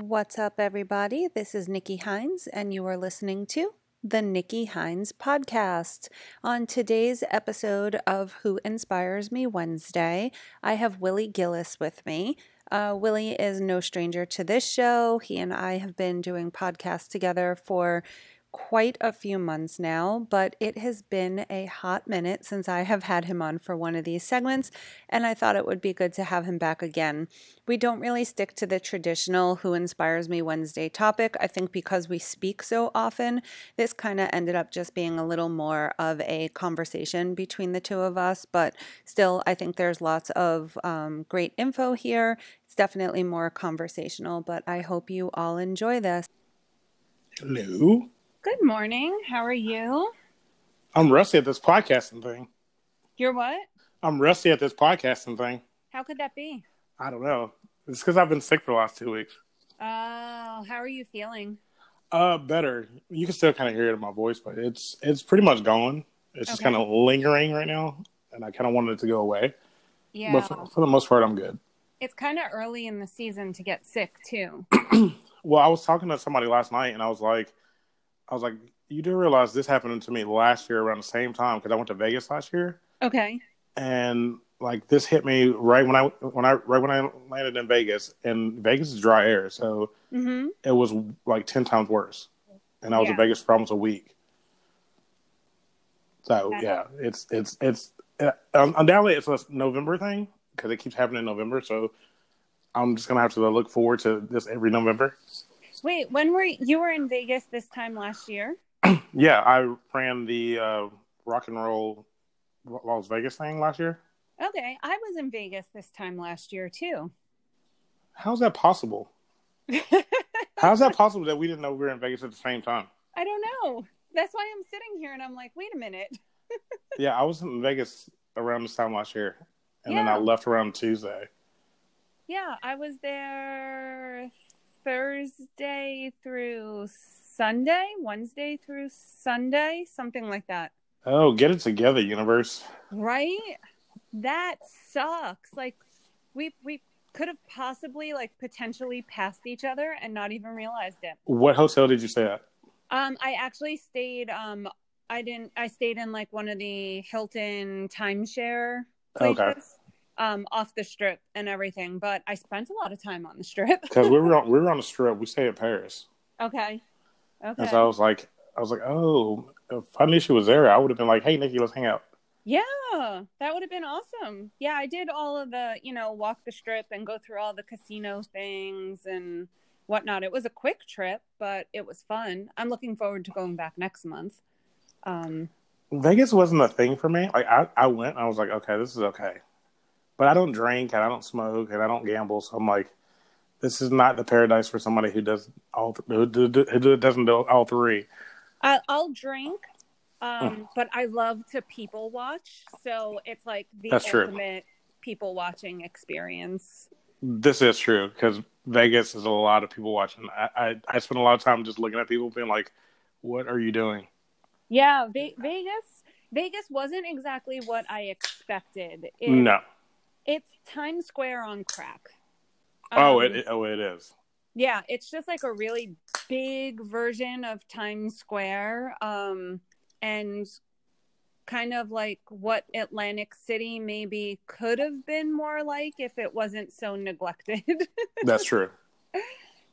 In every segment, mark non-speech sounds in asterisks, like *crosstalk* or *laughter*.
What's up, everybody? This is Nikki Hynes, and you are listening to the Nikki Hynes Podcast. On today's episode of Who Inspires Me Wednesday, I have Willie Gillis with me. Uh, Willie is no stranger to this show. He and I have been doing podcasts together for quite a few months now, but it has been a hot minute since I have had him on for one of these segments, and I thought it would be good to have him back again. We don't really stick to the traditional Who Inspires Me Wednesday topic. I think because we speak so often, this kind of ended up just being a little more of a conversation between the two of us, but still, I think there's lots of um, great info here. It's definitely more conversational, but I hope you all enjoy this. Hello. Good morning. How are you? I'm rusty at this podcasting thing. You're what? I'm rusty at this podcasting thing. How could that be? I don't know. It's because I've been sick for the last two weeks. Oh, how are you feeling? Uh, better. You can still kind of hear it in my voice, but it's it's pretty much gone. It's just kind of lingering right now, and I kind of wanted it to go away. Yeah. But for, for the most part, I'm good. it's kind of early in the season to get sick, too. *clears throat* Well, I was talking to somebody last night, and I was like, I was like, you do realize this happened to me last year around the same time because I went to Vegas last year. Okay. and like this hit me right when I when I right when I landed in Vegas, and Vegas is dry air, so Mm-hmm. it was like ten times worse, and I was in Yeah. Vegas for almost a week. So That- yeah, it's it's it's uh, undoubtedly it's a November thing because it keeps happening in November. So I'm just gonna have to look forward to this every November. Wait, when were you were in Vegas this time last year? *clears throat* Yeah, I ran the uh, rock and roll Las Vegas thing last year. Okay, I was in Vegas this time last year too. How's that possible? *laughs* How's that possible that we didn't know we were in Vegas at the same time? I don't know. That's why I'm sitting here and I'm like, wait a minute. *laughs* Yeah, I was in Vegas around this time last year, and then I left around Tuesday. Yeah, I was there Thursday through Sunday, Wednesday through Sunday, something like that. Oh, get it together, universe! Right? That sucks. Like we we could have possibly like potentially passed each other and not even realized it. What hotel did you stay at? Um I actually stayed um I didn't I stayed in like one of the Hilton timeshare places. Okay. Um off the strip and everything, but I spent a lot of time on the strip. *laughs* Because we were on we were on the strip. We stayed at Paris, okay. Okay. and so I was like, I was like, oh, if I knew she was there, I would have been like, hey, Nikki, let's hang out. Yeah, that would have been awesome. Yeah, I did all of the, you know, walk the strip and go through all the casino things and whatnot. It was a quick trip, but it was fun. I'm looking forward to going back next month. Um, Vegas wasn't a thing for me. Like I, I went, and I was like, okay, this is okay, but I don't drink and I don't smoke and I don't gamble, so I'm like, this is not the paradise for somebody who does all who, who doesn't do all three. I, I'll drink, Hmm. um, but I love to people watch. So it's like the That's ultimate people watching experience. This is true because Vegas is a lot of people watching. I, I I spend a lot of time just looking at people, being like, "What are you doing?" Yeah, Ve- Vegas. Vegas wasn't exactly what I expected. It, no. It's Times Square on crack. oh, Um, it, it oh it is. yeah, it's just like a really big version of Times Square, um, and kind of like what Atlantic City maybe could have been more like if it wasn't so neglected. *laughs* That's true.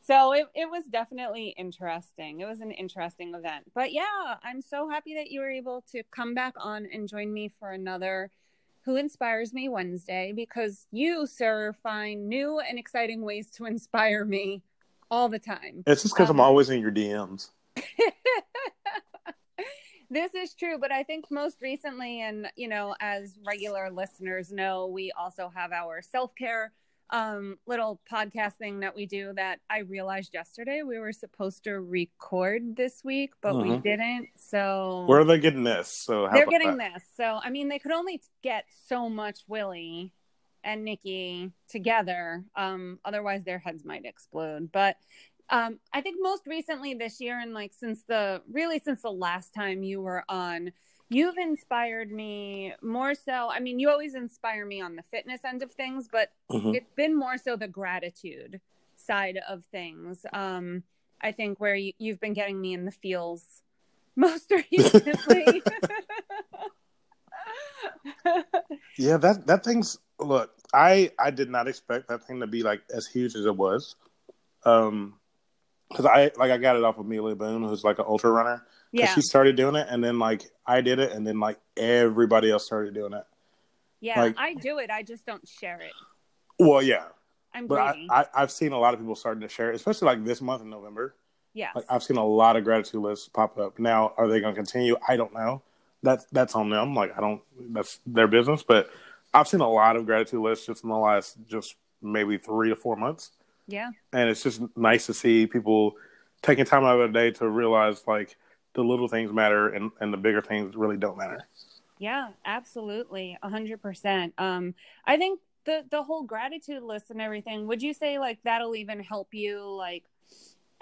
so it, it was definitely interesting. It was an interesting event. But yeah, I'm so happy that you were able to come back on and join me for another Who Inspires Me Wednesday because you, sir, find new and exciting ways to inspire me all the time. It's just because Um, I'm always in your DMs. *laughs* this is true, but I think most recently, and you know, as regular listeners know, we also have our self care um little podcast thing that we do that I realized yesterday we were supposed to record this week, but we Mhm. didn't. So Where are they getting this? So how they're getting that? this. So I mean, they could only get so much Willie and Nikki together. Um, otherwise, their heads might explode. But um, I think most recently this year, and like since the really since the last time you were on, you've inspired me more so. I mean, you always inspire me on the fitness end of things, but Mhm. it's been more so the gratitude side of things. Um, I think where you, you've been getting me in the feels most *laughs* recently. *laughs* Yeah, that that thing's look. I I did not expect that thing to be like as huge as it was. Um, because I like I got it off of Amelia Boone, who's like an ultra runner. Yeah, she started doing it, and then like I did it, and then like everybody else started doing it. yeah. like- I do it. I just don't share it. Well, yeah, I'm but I, greedy. I I've seen a lot of people starting to share, it, especially like this month in November. Yeah. Like I've seen a lot of gratitude lists pop up. Now, are they going to continue? I don't know. That's that's on them. Like I don't. That's their business. But I've seen a lot of gratitude lists just in the last just maybe three to four months, yeah. and it's just nice to see people taking time out of their day to realize like the little things matter and and the bigger things really don't matter. Yeah, absolutely. A hundred percent. Um, I think the the whole gratitude list and everything, would you say like that'll even help you like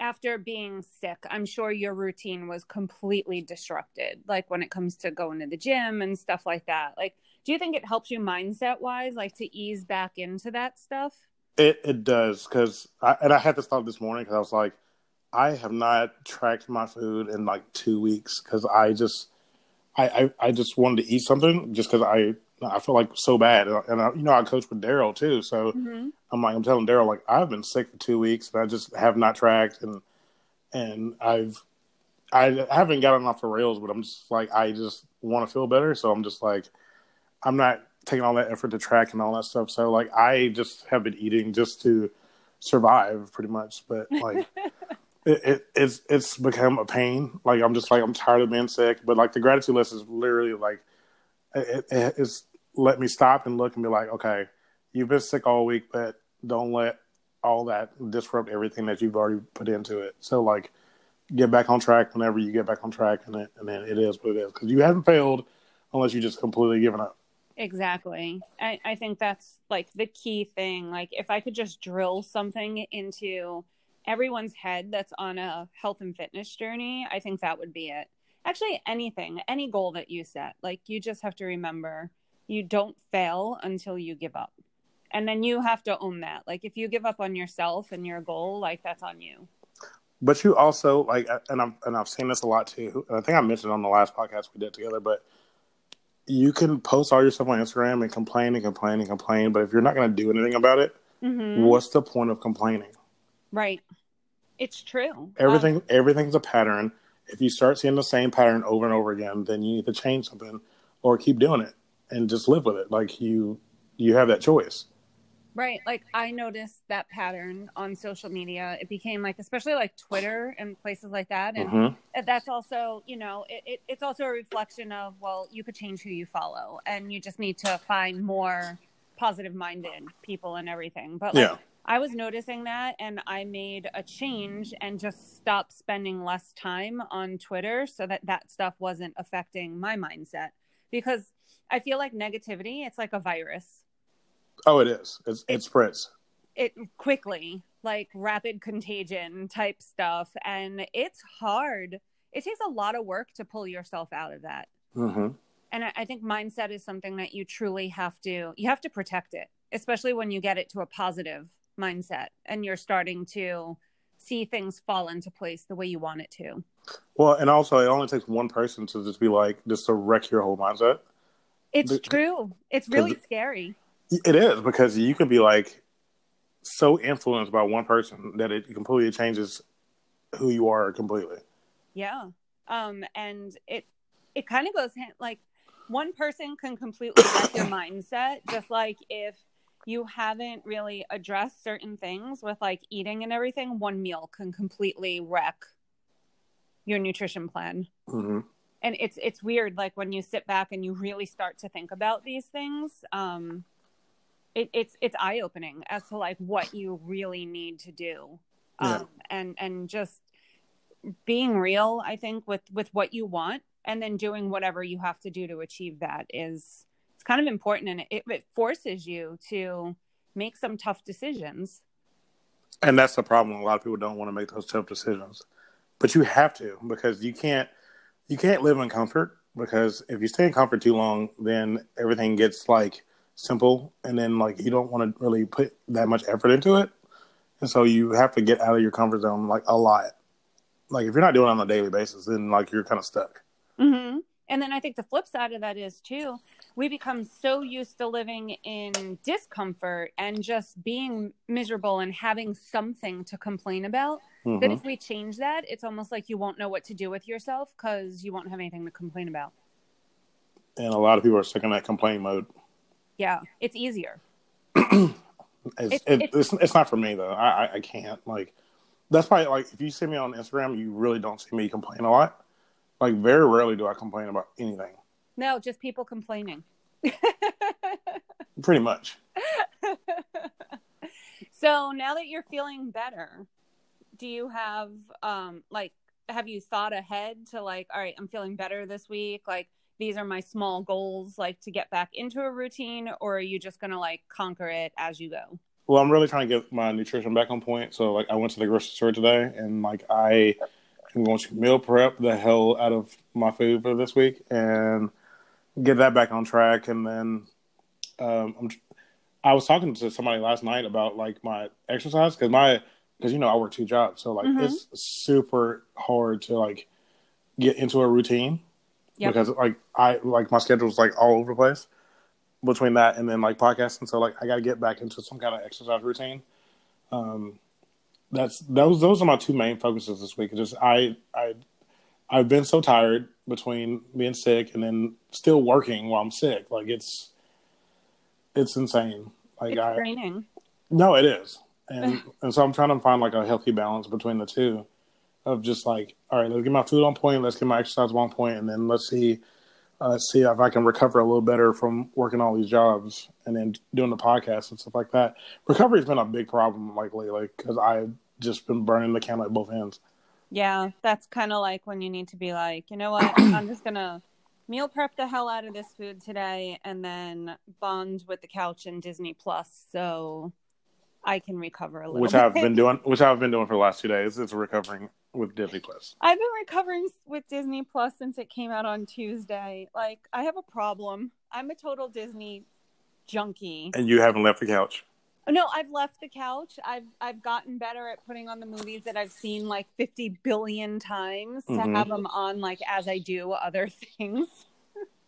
after being sick? I'm sure your routine was completely disrupted, like when it comes to going to the gym and stuff like that. Like, do you think it helps you mindset wise, like to ease back into that stuff? It it does because I, and I had this thought this morning because I was like, I have not tracked my food in like two weeks because I just I, I I just wanted to eat something just because I I feel like so bad. And I, you know I coach with Daryl too. So Mm-hmm. I'm like I'm telling Daryl like I've been sick for two weeks and I just have not tracked. And and I've I haven't gotten off the rails but I'm just like I just want to feel better. So I'm just like I'm not taking all that effort to track and all that stuff. So like I just have been eating just to survive pretty much. But like *laughs* it, it it's it's become a pain. Like I'm just like I'm tired of being sick. But like the gratitude list is literally like it, it, it's let me stop and look and be like okay you've been sick all week but don't let all that disrupt everything that you've already put into it. So like get back on track whenever you get back on track and it, and then it is what it is. Because you haven't failed unless you just completely given up. Exactly. I, I think that's like the key thing. Like, if I could just drill something into everyone's head that's on a health and fitness journey, I think that would be it. Actually, anything, any goal that you set, like, you just have to remember you don't fail until you give up. And then you have to own that. Like, if you give up on yourself and your goal, like, that's on you. But you also like, and I've and I've seen this a lot too. And I think I mentioned on the last podcast we did together. But you can post all your stuff on Instagram and complain and complain and complain. But if you're not going to do anything about it, Mm-hmm. what's the point of complaining? Right. It's true. Everything Um, everything's a pattern. If you start seeing the same pattern over and over again, then you need to change something or keep doing it and just live with it. Like you you have that choice. Right. Like I noticed that pattern on social media. It became like, especially like Twitter and places like that. And Mhm. that's also, you know, it, it, it's also a reflection of, well, you could change who you follow and you just need to find more positive minded people and everything. But like, Yeah. I was noticing that and I made a change and just stopped spending less time on Twitter so that that stuff wasn't affecting my mindset. Because I feel like negativity, it's like a virus. Oh, it is. It's, it spreads. it quickly like rapid contagion type stuff and it's hard. It takes a lot of work to pull yourself out of that. Hmm and I, I think mindset is something that you truly have to you have to protect it especially when you get it to a positive mindset and you're starting to see things fall into place the way you want it to Well, and also it only takes one person to just be like just to wreck your whole mindset. it's The- true it's really scary It is because you can be like so influenced by one person that it completely changes who you are completely. Yeah. Um, and it it kind of goes hand, like one person can completely wreck your mindset, just like if you haven't really addressed certain things with like eating and everything, one meal can completely wreck your nutrition plan. hmm And it's it's weird, like when you sit back and you really start to think about these things. Um, it, it's it's eye opening as to like what you really need to do, um, Yeah. and and just being real. I think with with what you want, and then doing whatever you have to do to achieve that is kind of important, and it, it forces you to make some tough decisions. And that's the problem. A lot of people don't want to make those tough decisions, but you have to because you can't you can't live in comfort because if you stay in comfort too long, then everything gets like simple, and then like you don't want to really put that much effort into it, and so you have to get out of your comfort zone like a lot. Like if you're not doing it on a daily basis, then like you're kind of stuck. Mm-hmm. And then I think the flip side of that is too, we become so used to living in discomfort and just being miserable and having something to complain about mm-hmm. that if we change that, it's almost like you won't know what to do with yourself because you won't have anything to complain about. And a lot of people are stuck in that complain mode. Yeah, it's easier. *clears throat* it's, it's, it, it's, it's, not for me though. I, I, I can't like. That's why like if you see me on Instagram, you really don't see me complain a lot like very rarely do I complain about anything. No, just people complaining. *laughs* Pretty much. so now that you're feeling better, do you have um like have you thought ahead to like all right, I'm feeling better this week, like these are my small goals like to get back into a routine or are you just going to like conquer it as you go? Well, I'm really trying to get my nutrition back on point. So like I went to the grocery store today and like I I'm going to meal prep the hell out of my food for this week and get that back on track. And then um, I'm, I was talking to somebody last night about like my exercise because my because you know I work two jobs, so like mm-hmm. it's super hard to like get into a routine yep. because like I like my schedule's like all over the place between that and then like podcasting. So like I got to get back into some kind of exercise routine. Um, that's those those are my two main focuses this week. Just I I I've been so tired between being sick and then still working while I'm sick. Like it's it's insane. Like it's I draining. No, it is. And *laughs* and so I'm trying to find like a healthy balance between the two of just like, all right, let's get my food on point, let's get my exercise on point, and then let's see uh, see if I can recover a little better from working all these jobs and then doing the podcast and stuff like that. Recovery has been a big problem lately, like because I've just been burning the candle at both ends. Yeah, that's kind of like when you need to be like, you know what, I'm just gonna meal prep the hell out of this food today, and then bond with the couch and Disney Plus, so I can recover a little. Which bit. I've been doing. Which I've been doing for the last two days. It's recovering with Disney Plus. I've been recovering with Disney Plus since it came out on Tuesday. Like I have a problem. I'm a total Disney junkie. And you haven't left the couch. No, I've left the couch. I've I've gotten better at putting on the movies that I've seen like 50 billion times to mm-hmm. have them on like as I do other *laughs* things.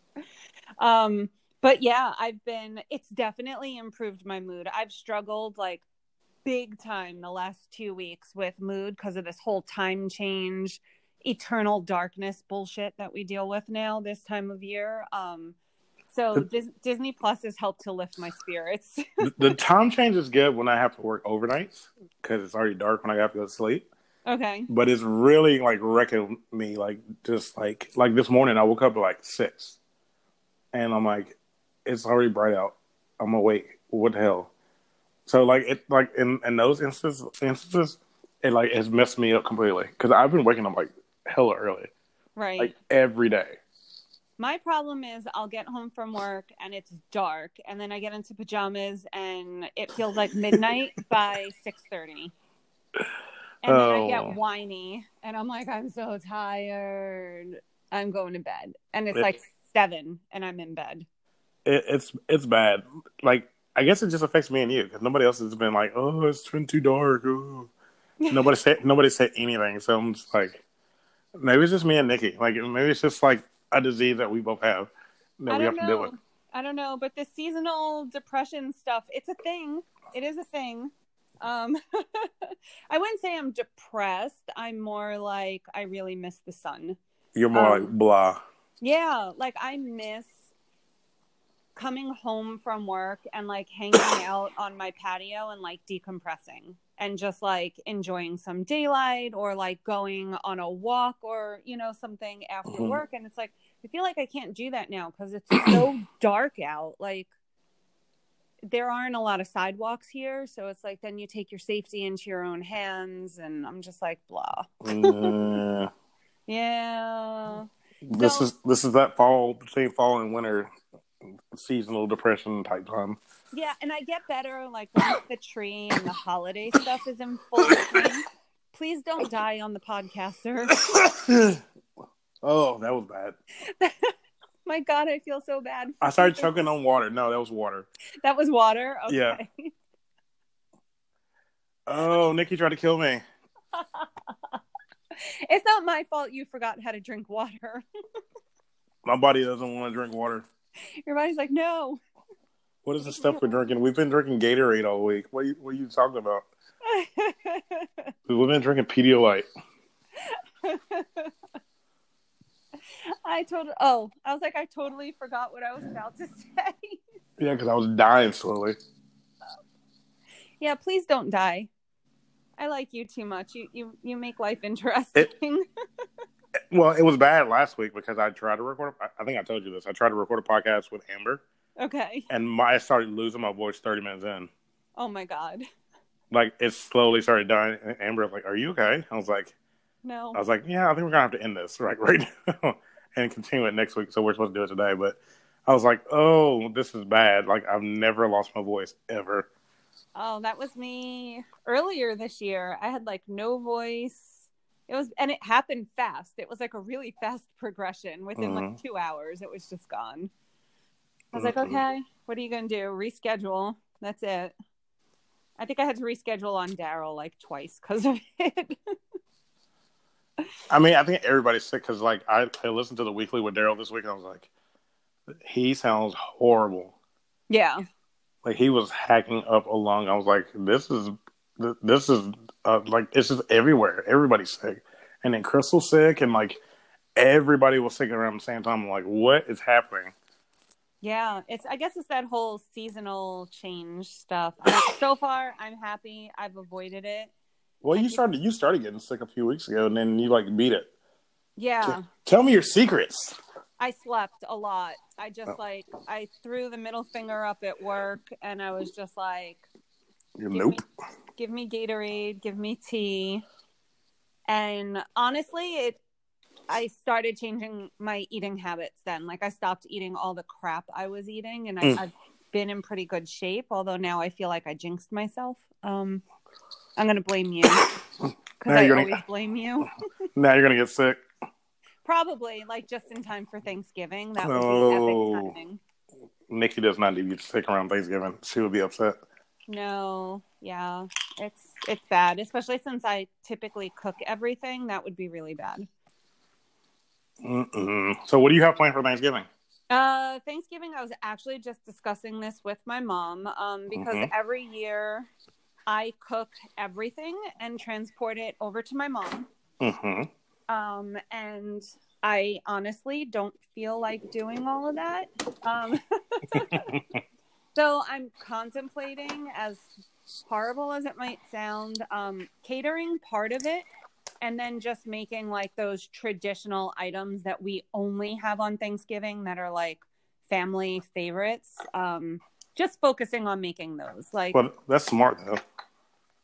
*laughs* um but yeah, I've been it's definitely improved my mood. I've struggled like big time the last 2 weeks with mood because of this whole time change, eternal darkness bullshit that we deal with now this time of year. Um so Dis- Disney Plus has helped to lift my spirits. *laughs* the, the time change is good when I have to work overnights because it's already dark when I have to go to sleep. Okay. But it's really like wrecking me. Like just like like this morning, I woke up at like six, and I'm like, it's already bright out. I'm awake. What the hell? So like it like in in those instances instances, it like has messed me up completely because I've been waking up like hella early, right? Like every day. My problem is I'll get home from work and it's dark, and then I get into pajamas and it feels like midnight *laughs* by six thirty. And oh. then I get oh. whiny, and I'm like, I'm so tired. I'm going to bed, and it's, like seven, and I'm in bed. It, it's it's bad. Like I guess it just affects me and you because nobody else has been like, oh, it's been too dark. Oh. *laughs* nobody said nobody said anything, so I'm just like, maybe it's just me and Nikki. Like maybe it's just like a disease that we both have that we have know. to deal with. I don't know, but the seasonal depression stuff, it's a thing. It is a thing. Um, *laughs* I wouldn't say I'm depressed. I'm more like I really miss the sun. You're more um, like blah. Yeah, like I miss coming home from work and like hanging out on my patio and like decompressing and just like enjoying some daylight or like going on a walk or you know something after mm-hmm. work. And it's like i feel like i can't do that now because it's so *clears throat* dark out. Like there aren't a lot of sidewalks here. So it's like then you take your safety into your own hands and i'm just like blah. Mm. *laughs* yeah. This so, is this is that fall between fall and winter seasonal depression type time. Yeah, and I get better like when the tree and the holiday stuff is in full swing. Please don't die on the podcast, sir. *coughs* Oh, that was bad. *laughs* My God, I feel so bad. I started choking on water. No, that was water. That was water. Okay. Yeah. Oh, Nikki tried to kill me. *laughs* it's not my fault you forgot how to drink water. *laughs* My body doesn't want to drink water. *laughs* Your body's like, no. What is the stuff we're drinking? We've been drinking Gatorade all week. What are you, what are you talking about? *laughs* We've been drinking Pedialyte. *laughs* I totally. Oh, I was like, I totally forgot what I was about to say. Yeah, because I was dying slowly. yeah, please don't die. I like you too much. You you you make life interesting. Well, it was bad last week because I tried to record. I think I told you this. I tried to record a podcast with Amber, okay. and my, I started losing my voice thirty minutes in. Oh my God. Like it slowly started dying. And Amber was like, "Are you okay?" I was like, No. "I was like, yeah, I think we're gonna have to end this right right now *laughs* and continue it next week." So we're supposed to do it today, but I was like, "Oh, this is bad." Like I've never lost my voice ever. Oh, that was me earlier this year. I had like no voice. It was, and it happened fast. It was like a really fast *laughs* progression. Within like two hours, it was just gone. I was like, Mhm. okay, what are you going to do? Reschedule. That's it. I think I had to reschedule on Daryl like twice because of *laughs* it. I mean, I think everybody's sick because like I, I listened to the weekly with Daryl this week, and I was like, he sounds horrible. yeah. Like he was hacking up a lung. I was like, this is this is uh, like this is everywhere. Everybody's sick, and then Crystal's sick, and like everybody was sick around the same time. I'm like, what is happening? Yeah, it's. I guess it's that whole seasonal change stuff. So far, I'm happy. I've avoided it. Well, I you started you started getting sick a few weeks ago, and then you like beat it. Yeah, Tell me your secrets. I slept a lot. I Oh. just like I threw the middle finger up at work, and I was just like, Nope. "Give me Gatorade, give me tea." And honestly, it. I started changing my eating habits then. Like I stopped eating all the crap I was eating, and I, Mm. I've been in pretty good shape. Although now I feel like I jinxed myself. Um, I'm gonna blame you *coughs* because I gonna- always blame you. *laughs* Now you're gonna get sick. Probably like just in time for Thanksgiving. That would Oh. be epic timing. Nikki does not need you to stick around Thanksgiving. She would be upset. No, yeah, it's it's bad, especially since I typically cook everything. That would be really bad. Mm-mm. So, what do you have planned for Thanksgiving? Uh, Thanksgiving, I was actually just discussing this with my mom um, because Mhm. every year I cook everything and transport it over to my mom. Mm-hmm. Um, and I honestly don't feel like doing all of that. Um, *laughs* *laughs* so I'm contemplating, as horrible as it might sound, um, catering part of it, and then just making like those traditional items that we only have on Thanksgiving that are like family favorites. Um, just focusing on making those. Like, But that's smart though.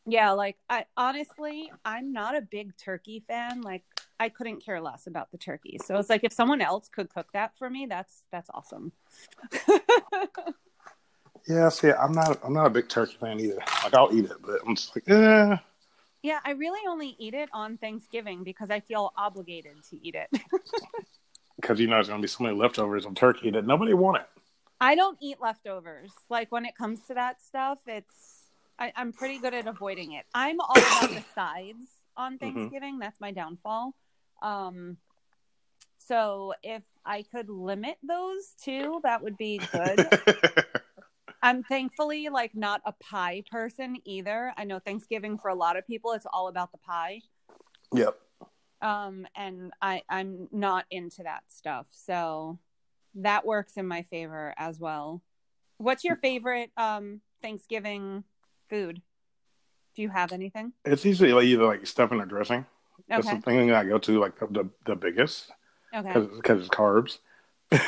yeah, like I honestly, I'm not a big turkey fan. Like I couldn't care less about the turkey. So it's like if someone else could cook that for me, that's that's awesome. *laughs* Yeah, see, I'm not. I'm not a big turkey fan either. Like, I'll eat it, but I'm just like, eh. yeah, I really only eat it on Thanksgiving because I feel obligated to eat it. *laughs* Because you know there's gonna be so many leftovers of turkey that nobody wanted. I don't eat leftovers. Like when it comes to that stuff, it's I, I'm pretty good at avoiding it. I'm all about the sides on *coughs* Thanksgiving. That's my downfall. Um, so if I could limit those too, that would be good. *laughs* I'm thankfully like not a pie person either. I know Thanksgiving for a lot of people, it's all about the pie. yep. Um, and I I'm not into that stuff. So that works in my favor as well. What's your favorite um Thanksgiving food? Do you have anything? It's usually like either like stuffing or dressing. Okay. That's the thing that I go to like the the, the biggest Okay. because it's carbs.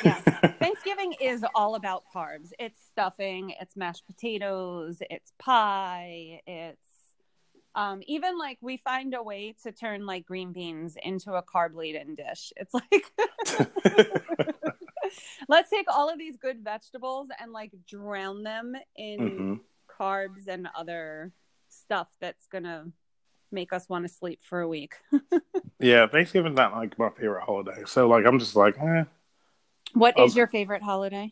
Yes. *laughs* Thanksgiving is all about carbs. It's stuffing, it's mashed potatoes, it's pie, it's um even like we find a way to turn like green beans into a carb laden dish. It's like *laughs* let's take all of these good vegetables and like drown them in hmm carbs and other stuff that's gonna make us want to sleep for a week. *laughs* Yeah, Thanksgiving's not like my favorite holiday. So like I'm just like, eh. What is Um, your favorite holiday?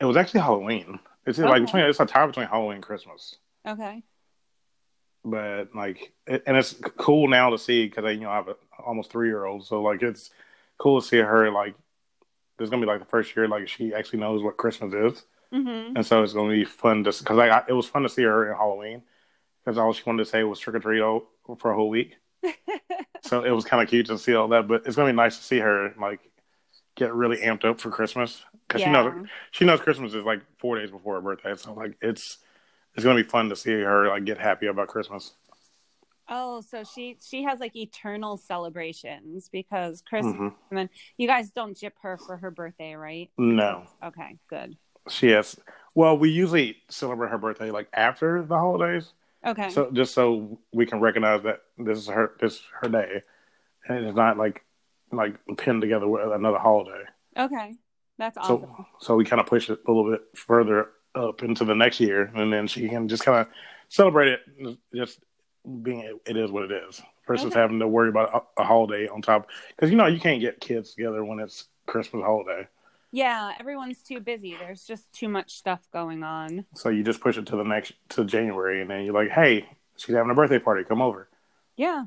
It was actually Halloween. It's like between it's a tie between Halloween and Christmas. Okay. But like, it, and it's cool now to see because I, you know I have a almost three year old, so like it's cool to see her like. There's gonna be like the first year like she actually knows what Christmas is, Mm-hmm. and so it's gonna be fun to because I, I it was fun to see her in Halloween because all she wanted to say was trick or treat for a whole week. *laughs* so it was kind of cute to see all that. But it's gonna be nice to see her like get really amped up for Christmas because she knows she knows Christmas is like four days before her birthday. So like it's it's gonna be fun to see her like get happy about Christmas. Oh, so she she has like eternal celebrations because Christmas. Mhm. And then you guys don't jip her for her birthday, right? No, Okay, good. she has. Well, we usually celebrate her birthday like after the holidays, Okay. so just so we can recognize that this is her this is her day, and it's not like like pinned together with another holiday. okay. That's awesome. So so we kind of push it a little bit further up into the next year, and then she can just kind of celebrate it, just being it, it is what it is, versus Okay. having to worry about a, a holiday on top. Because you know you can't get kids together when it's Christmas holiday, yeah, everyone's too busy. There's just too much stuff going on. so you just push it to the next to January, and then you're like, hey, she's having a birthday party, come over. Yeah.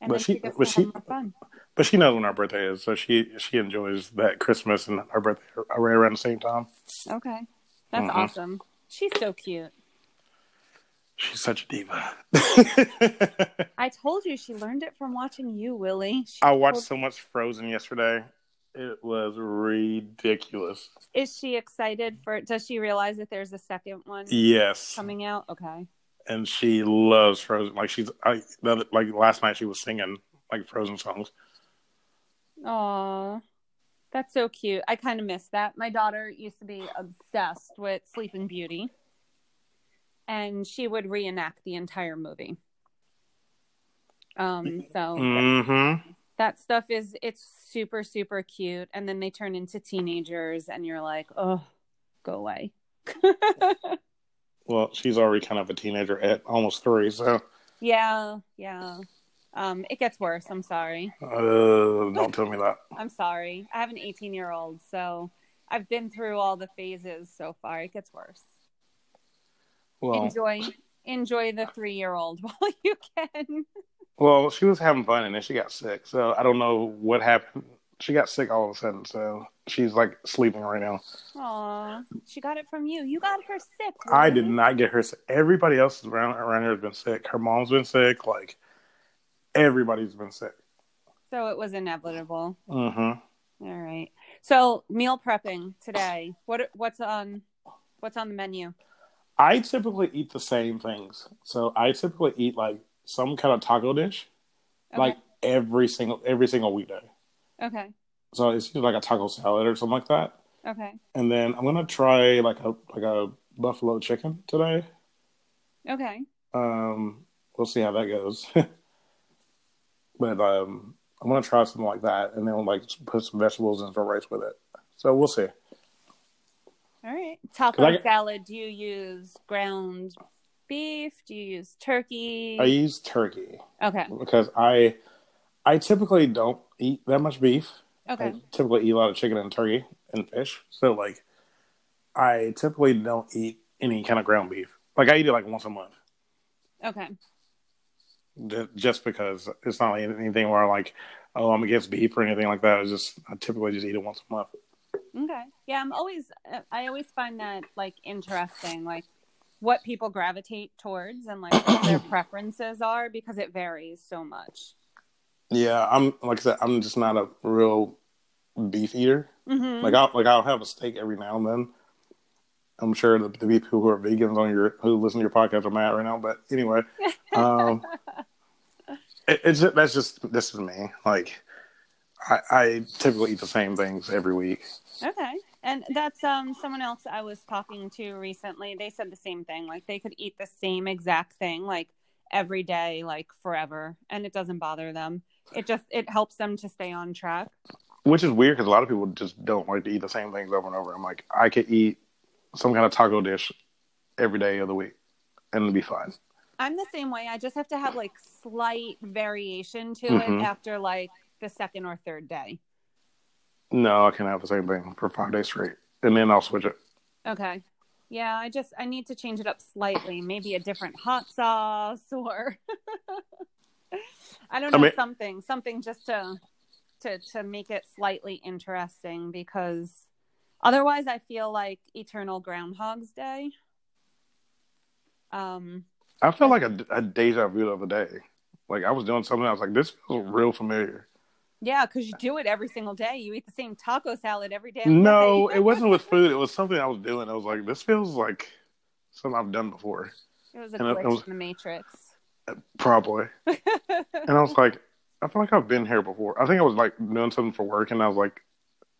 And But she, she- but she- have more fun. But she knows when our birthday is, so she she enjoys that Christmas and our birthday are right around the same time. Okay. That's Mhm. awesome. She's so cute. She's such a diva. *laughs* I told you she learned it from watching you, Willie. She I watched told- so much Frozen yesterday. It was ridiculous. Is she excited for? Does she realize that there's a second one Yes, coming out? Okay. and she loves Frozen. Like she's, I like last night she was singing like Frozen songs. Aw, that's so cute. I kind of miss that. My daughter used to be obsessed with Sleeping Beauty, and she would reenact the entire movie. Um, so Mm-hmm. that stuff is it's super super cute, and then they turn into teenagers, and you're like, oh, go away. *laughs* Well, she's already kind of a teenager at almost three, so yeah, yeah. Um, it gets worse. I'm sorry. uh, don't tell me that. *laughs* I'm sorry. I have an 18 year old, so I've been through all the phases so far. It gets worse. Well, enjoy enjoy the three year old *laughs* while you can. well, she was having fun and then she got sick. So I don't know what happened. She got sick all of a sudden, so she's like sleeping right now. Aw, she got it from you. You got her sick. I did not get her sick. Everybody else around around here has been sick. Her mom's been sick. Like everybody's been sick. So it was inevitable. Mm-hmm. All right. So meal prepping today. What what's on what's on the menu? I typically eat the same things. So I typically eat like some kind of taco dish, Okay. like every single every single weekday. okay. So it's like a taco salad or something like that. Okay. And then I'm gonna try like a like a buffalo chicken today. Okay. Um, we'll see how that goes. *laughs* but um, I'm gonna try something like that, and then like put some vegetables and some rice with it. So we'll see. All right. Taco I- salad. Do you use ground beef? Do you use turkey? I use turkey okay. because I I typically don't eat that much beef. Okay. I typically eat a lot of chicken and turkey and fish. So like, I typically don't eat any kind of ground beef. Like I eat it like once a month, Okay. Ju- just because it's not like anything where I'm like, oh, I'm against beef or anything like that. It's just I typically just eat it once a month. Okay. Yeah, I'm always I always find that like interesting like what people gravitate towards and like what their *coughs* preferences are because it varies so much. Yeah, I'm like I said, I'm just not a real beef eater. Mhm. Like I'll like I'll have a steak every now and then. I'm sure the, the people who are vegans on your who listen to your podcast are mad right now, but anyway, *laughs* um, it, it's just, that's just this is me. Like I, I typically eat the same things every week. Okay. And that's um someone else I was talking to recently. They said the same thing. Like they could eat the same exact thing like every day like forever and it doesn't bother them. It just it helps them to stay on track. Which is weird because a lot of people just don't like to eat the same things over and over. I'm like, I could eat some kind of taco dish every day of the week and it'd be fine. I'm the same way. I just have to have like slight variation to Mhm. it after like the second or third day. No, I can have the same thing for five days straight, and then I'll switch it. Okay. Yeah, I just I need to change it up slightly. Maybe a different hot sauce or *laughs* I don't I know mean- something something just to to to make it slightly interesting because otherwise I feel like eternal groundhog's day. Um I felt like a, a deja vu the other day. Like I was doing something, I was like, "This feels real familiar." yeah, cuz you do it every single day. You eat the same taco salad every day. No, *laughs* it wasn't with food. It was something I was doing. I was like, "This feels like something I've done before." It was a and it- it was- in the matrix. Uh, probably. And I was like, I feel like I've been here before. I think I was like doing something for work, and I was like,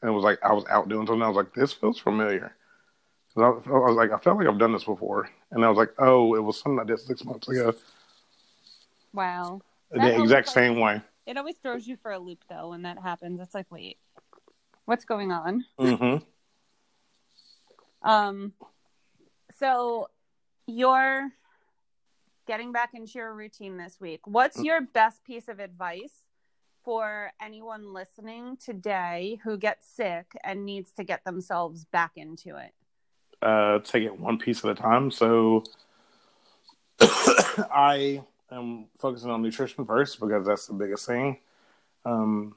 and it was like I was out doing something. I was like, this feels familiar. I, I was like, I felt like I've done this before, and I was like, oh, it was something I did six months ago, wow. That the exact like- same way. It always throws you for a loop though when that happens. It's like, wait, what's going on? hmm Um, so you're getting back into your routine this week. What's your best piece of advice for anyone listening today who gets sick and needs to get themselves back into it? Uh, take it one piece at a time. So *coughs* I am focusing on nutrition first because that's the biggest thing. Um,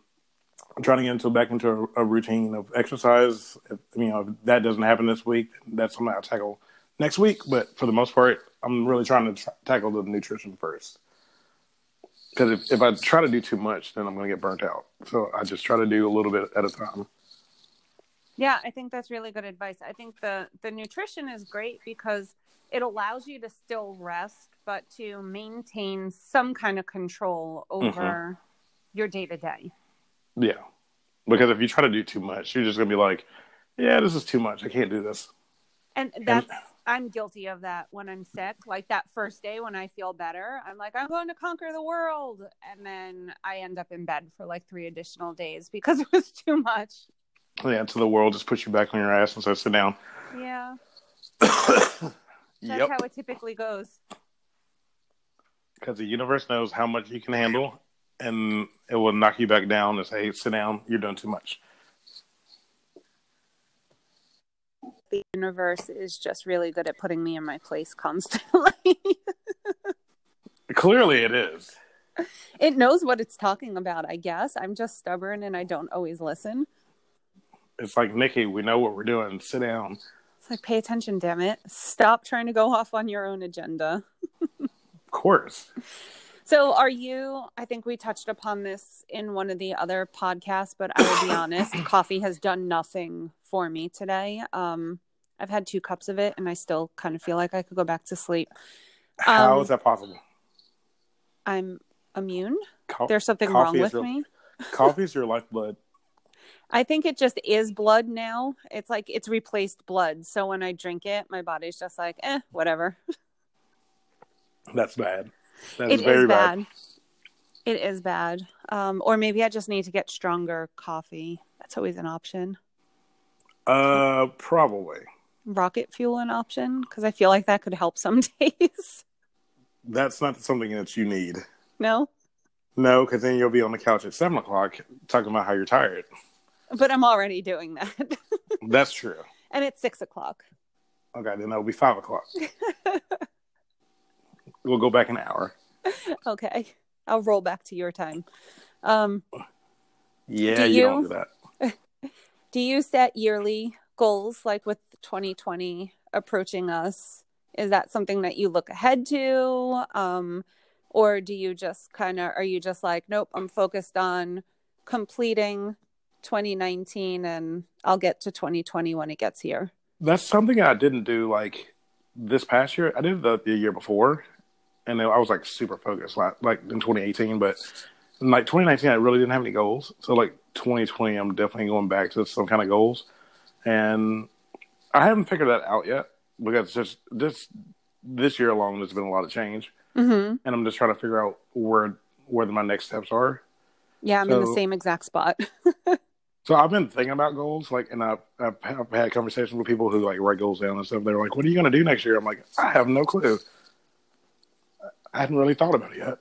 I'm trying to get into back into a, a routine of exercise. If, you know, if that doesn't happen this week, that's something I'll tackle next week. But for the most part, I'm really trying to tr- tackle the nutrition first. Because if, if I try to do too much, then I'm going to get burnt out. So I just try to do a little bit at a time. Yeah, I think that's really good advice. I think the the nutrition is great because it allows you to still rest but to maintain some kind of control over mm-hmm. your day to day. Yeah. Because if you try to do too much, you're just going to be like, yeah, this is too much. I can't do this. And that's I'm guilty of that when I'm sick. Like that first day when I feel better, I'm like, I'm going to conquer the world. And then I end up in bed for like three additional days because it was too much. Yeah, until the world just puts you back on your ass and says, sit down. Yeah. *coughs* That's yep. how it typically goes. Because the universe knows how much you can handle and it will knock you back down and say, hey, sit down. You're doing too much. The universe is just really good at putting me in my place constantly. *laughs* Clearly it is. it knows what it's talking about, I guess. I'm just stubborn and I don't always listen. It's like, Nikki, we know what we're doing. Sit down. It's like, pay attention, damn it. Stop trying to go off on your own agenda. Of course. So, are you? I think we touched upon this in one of the other podcasts, but I will be *coughs* honest, coffee has done nothing for me today. Um, I've had two cups of it, and I still kind of feel like I could go back to sleep. How Um, is that possible? I'm immune. Co- There's something wrong with your- me. Coffee is your lifeblood. I think it just is blood now. It's like it's replaced blood. So when I drink it, my body's just like, eh, whatever. That's bad. That It is very is bad. bad. It is bad. Um, or maybe I just need to get stronger coffee. That's always an option. Uh, probably. Rocket fuel an option because I feel like that could help some *laughs* days. That's not something that you need. no, No, because then you'll be on the couch at seven o'clock talking about how you're tired. But I'm already doing that, *laughs* That's true. and it's six o'clock. Okay, then that'll be five o'clock. *laughs* we'll go back an hour. Okay, I'll roll back to your time. Um, Yeah, Do you, don't do that. *laughs* do you set yearly goals like with 2020 approaching us? Is that something that you look ahead to? Um, or do you just kind of are you just like, nope, I'm focused on completing 2019 and I'll get to 2020 when it gets here? That's something I didn't do like this past year. I did the, the year before, and I was like super focused, like, like in 2018. But in like 2019, I really didn't have any goals. So like 2020, I'm definitely going back to some kind of goals, and I haven't figured that out yet because just this this year alone, there's been a lot of change, Mm-hmm. and I'm just trying to figure out where where my next steps are. Yeah, I'm in the same exact spot. *laughs* So I've been thinking about goals, like, and I've, I've, I've had conversations with people who like write goals down and stuff. They're like, "What are you going to do next year?" I'm like, "I have no clue." I hadn't really thought about it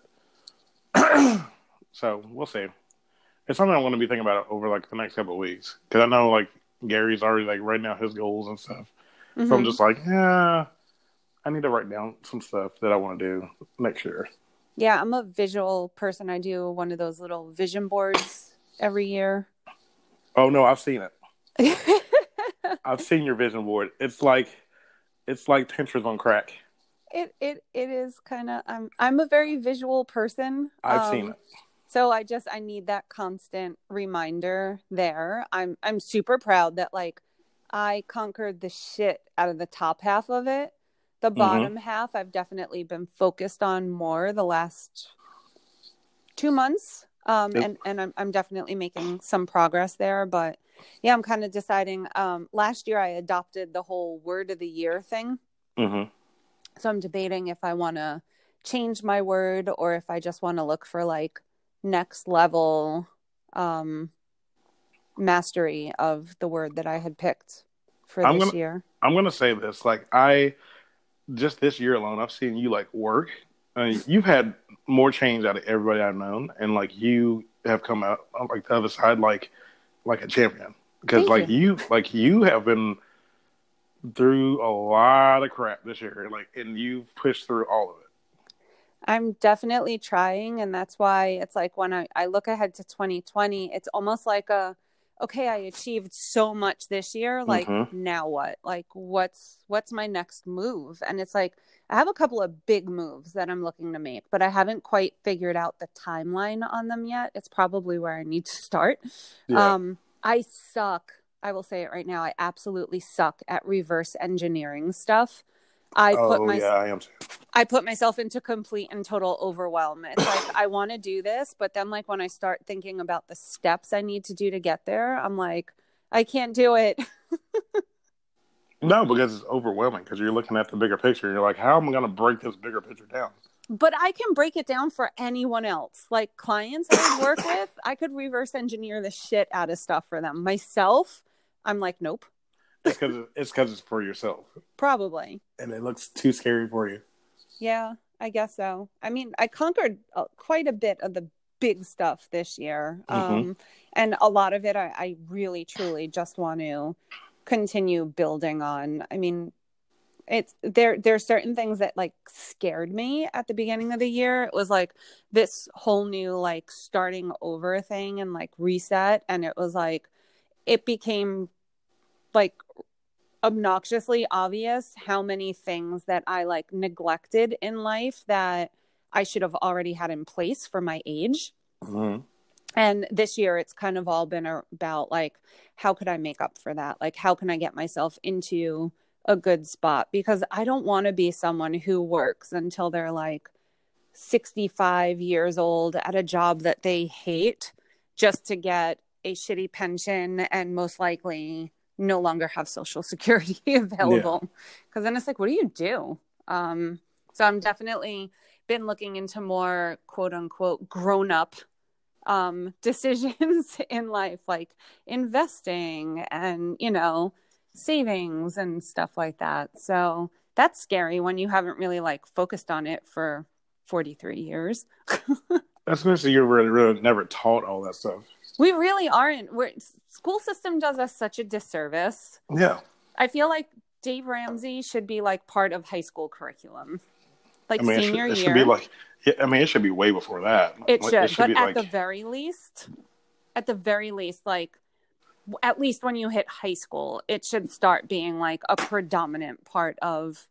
yet. *clears throat* so we'll see. It's something I'm going to be thinking about over like the next couple of weeks because I know like Gary's already like writing out his goals and stuff. Mm-hmm. So I'm mm-hmm. just like, yeah, I need to write down some stuff that I want to do next year. Yeah, I'm a visual person. I do one of those little vision boards every year. Oh no, I've seen it. *laughs* I've seen your vision board. It's like it's like Pinterest on crack. It it it is kind of. I'm I'm a very visual person. I've um, seen it. So I just I need that constant reminder there. I'm I'm super proud that like I conquered the shit out of the top half of it. The mm-hmm. bottom mm-hmm. half I've definitely been focused on more the last 2 months. Um and and I'm I'm definitely making some progress there, but yeah, I'm kind of deciding um last year I adopted the whole word of the year thing. hmm So I'm debating if I want to change my word or if I just want to look for like next level um, mastery of the word that I had picked for I'm this gonna, year. I'm to say this. Like, I just this year alone, I've seen you like work. I mean, you've had more change out of everybody I've known, and like you have come out uh, like the other side like like a champion because like you. you like you have been through a lot of crap this year, like, and you've pushed through all of it. I'm definitely trying. And that's why it's like when I, I look ahead to 2020, it's almost like a, okay, I achieved so much this year. Like mm-hmm. now what? Like what's, what's my next move? And it's like, I have a couple of big moves that I'm looking to make, but I haven't quite figured out the timeline on them yet. It's probably where I need to start. Yeah. Um, I suck. I will say it right now. I absolutely suck at reverse engineering stuff. I oh, put my yeah, I am. I put myself into complete and total overwhelm. It's like I want to do this, but then like when I start thinking about the steps I need to do to get there, I'm like, I can't do it. *laughs* no, because it's overwhelming because you're looking at the bigger picture. You're like, how am I going to break this bigger picture down? But I can break it down for anyone else. Like clients I work *coughs* with, I could reverse engineer the shit out of stuff for them. Myself, I'm like, nope, it's because it's because it's for yourself. Probably. And it looks too scary for you. Yeah, I guess so. I mean, I conquered uh, quite a bit of the big stuff this year, mm-hmm. um, and a lot of it I, I really, truly just want to continue building on. I mean, it's there there's certain things that like scared me at the beginning of the year it was like this whole new like starting over thing and like reset and it was like it became like obnoxiously obvious how many things that I like neglected in life that I should have already had in place for my age. Mm-hmm. And this year, it's kind of all been about like, how could I make up for that? Like, how can I get myself into a good spot? Because I don't want to be someone who works until they're like 65 years old at a job that they hate just to get a shitty pension and most likely no longer have social security *laughs* available. Because yeah. then it's like what do you do? Um, so i'm definitely been looking into more quote unquote grown up um, *laughs* decisions in life like investing and you know savings and stuff like that. So that's scary when you haven't really like focused on it for 43 years. *laughs* That's especially you're really, really never taught all that stuff we really aren't. We're, school system does us such a disservice. Yeah. I feel like Dave Ramsey should be like part of high school curriculum. Like I mean, senior it should, it year. Should be like, yeah, I mean, it should be way before that. It should, it should but at like... the very least, at the very least, like at least when you hit high school, it should start being like a predominant part of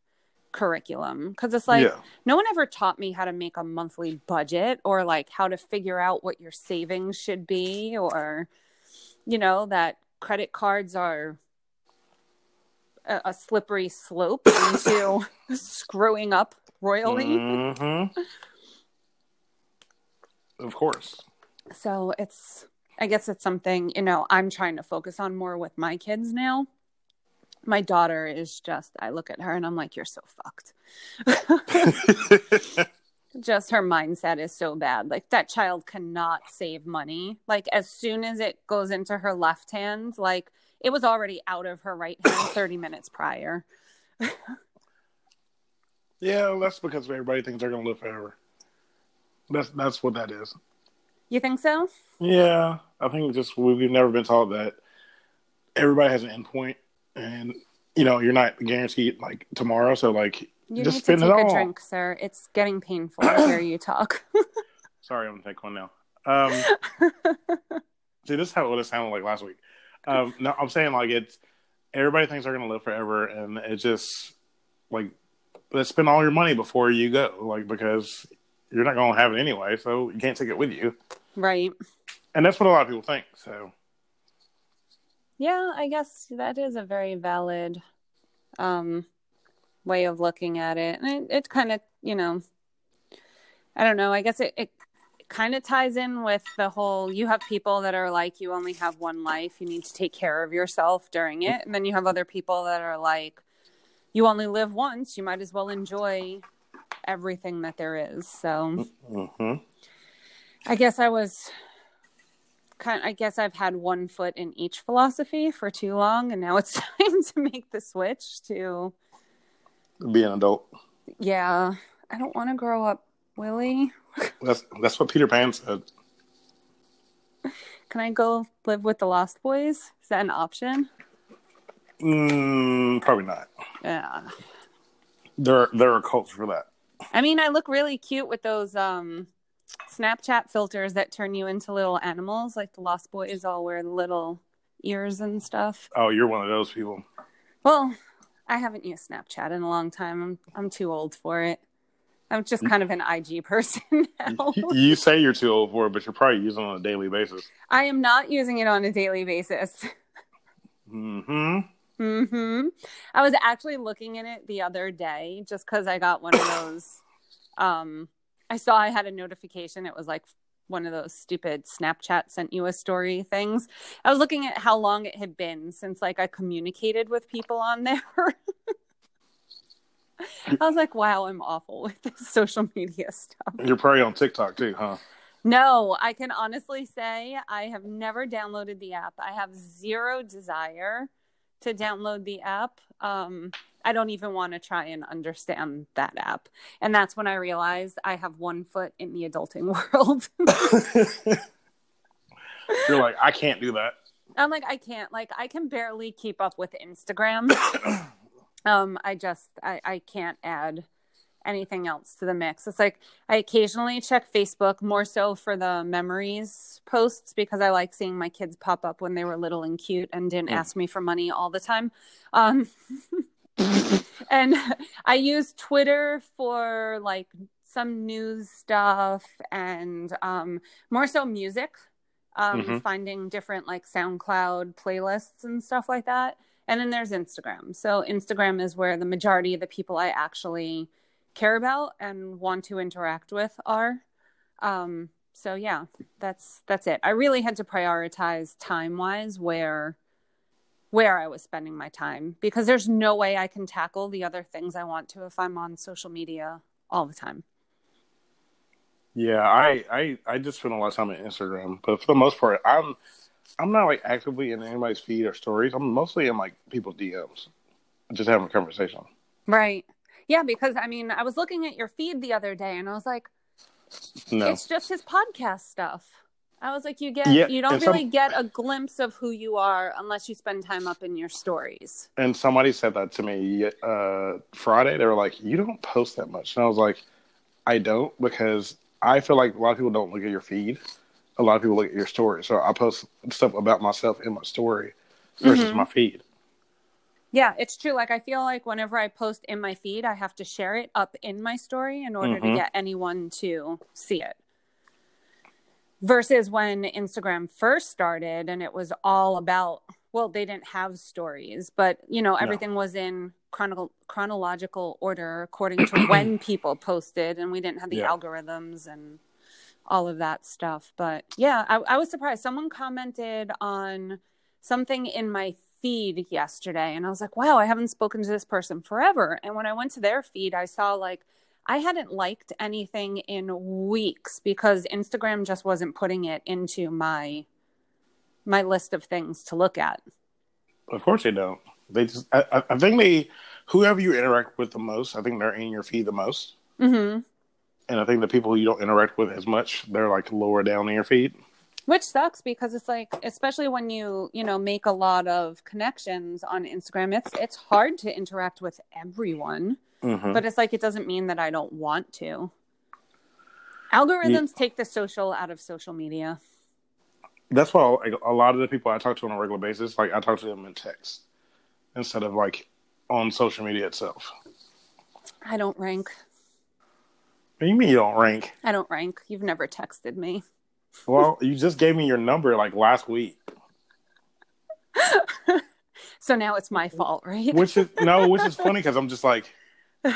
curriculum because it's like yeah. no one ever taught me how to make a monthly budget or like how to figure out what your savings should be or you know that credit cards are a, a slippery slope *coughs* into screwing up royally mm-hmm. of course so it's i guess it's something you know i'm trying to focus on more with my kids now my daughter is just i look at her and i'm like you're so fucked *laughs* just her mindset is so bad like that child cannot save money like as soon as it goes into her left hand like it was already out of her right hand *coughs* 30 minutes prior Yeah, well, that's because everybody thinks they're gonna live forever. That's that's what that is. You think so? Yeah, I think just we've never been taught that everybody has an endpoint, and you know you're not guaranteed like tomorrow. So like, You just need to spend take it a all. drink, sir. It's getting painful *coughs* to hear you talk. *laughs* Sorry, I'm gonna take one now. Um, *laughs* see, this is how it sounded like last week. Um, no, I'm saying like it's everybody thinks they're gonna live forever, and it's just like let's spend all your money before you go, like because you're not gonna have it anyway, so you can't take it with you, right. and that's what a lot of people think. So Yeah, I guess that is a very valid um, way of looking at it. And it, it kind of, you know, I don't know. I guess it, it kind of ties in with the whole you have people that are like, you only have one life. You need to take care of yourself during it. And then you have other people that are like, you only live once. You might as well enjoy everything that there is. So. hmm I guess I was kind I guess I've had one foot in each philosophy for too long and now it's *laughs* time to make the switch to be an adult. yeah, I don't want to grow up, Willie. *laughs* That's that's what Peter Pan said. Can I go live with the Lost Boys? Is that an option? Mm, probably not. Yeah. There there are cults for that. I mean, I look really cute with those um Snapchat filters that turn you into little animals like the Lost Boys all wear little ears and stuff. Oh, you're one of those people. Well, I haven't used Snapchat in a long time. I'm I'm too old for it. I'm just kind of an IG *laughs* person now. You- you say you're too old for it, but you're probably using it on a daily basis. I am not using it on a daily basis. hmm hmm I was actually looking at it the other day just because I got one of those. Um, I saw I had a notification. It was like one of those stupid Snapchat sent you a story things. I was looking at how long it had been since like I communicated with people on there. *laughs* I was like, wow, I'm awful with this social media stuff. You're probably on TikTok too, huh? No, I can honestly say I have never downloaded the app. I have zero desire to download the app. Um, I don't even want to try and understand that app. And that's when I realized I have one foot in the adulting *laughs* world. *laughs* You're like, I can't do that. I'm like, I can't. Like, I can barely keep up with Instagram. *coughs* um, I just, I, I can't add anything else to the mix. It's like I occasionally check Facebook more so for the memories posts because I like seeing my kids pop up when they were little and cute and didn't ask me for money all the time. Um, *laughs* and I use Twitter for like some news stuff and um, more so music, um, Mhm. finding different like SoundCloud playlists and stuff like that. And then there's Instagram. So Instagram is where the majority of the people I actually care about and want to interact with are. Um, so yeah, that's that's it. I really had to prioritize time wise where where I was spending my time because there's no way I can tackle the other things I want to if I'm on social media all the time. Yeah, I, I I just spend a lot of time on Instagram, but for the most part, I'm I'm not like actively in anybody's feed or stories. I'm mostly in like people's DMs, just having a conversation. Right. Yeah, because I mean, I was looking at your feed the other day and I was like, No, it's just his podcast stuff. I was like, you get Yeah, you don't and some- really get a glimpse of who you are unless you spend time up in your stories. and somebody said that to me uh, Friday. They were like, "You don't post that much," and I was like, "I don't because I feel like a lot of people don't look at your feed. A lot of people look at your story. So I post stuff about myself in my story versus Mhm. my feed. Yeah, it's true. Like I feel like whenever I post in my feed, I have to share it up in my story in order to Mhm. get anyone to see it. Versus when Instagram first started and it was all about well, they didn't have stories, but you know, everything was in chrono- chronological order according to when *clears throat* people posted and we didn't have the Yeah. algorithms and all of that stuff. But yeah, I, I was surprised. Someone commented on something in my feed yesterday and I was like, wow, I haven't spoken to this person forever. And when I went to their feed, I saw like I hadn't liked anything in weeks because Instagram just wasn't putting it into my my list of things to look at. Of course they don't. They just. I, I- think they whoever you interact with the most, I think they're in your feed the most. Mm-hmm. And I think the people you don't interact with as much, they're like lower down in your feed. Which sucks because it's like, especially when you, you know, make a lot of connections on Instagram, it's it's hard to interact with everyone. Mhm. But it's like it doesn't mean that I don't want to. Algorithms take the social out of social media. That's why a lot of the people I talk to on a regular basis, like I talk to them in text instead of like on social media itself. I don't rank. What do you mean you don't rank? I don't rank. You've never texted me. Well, you just gave me your number like last week, *laughs* So now it's my fault, right? which is no, which is funny *laughs* because I'm just like,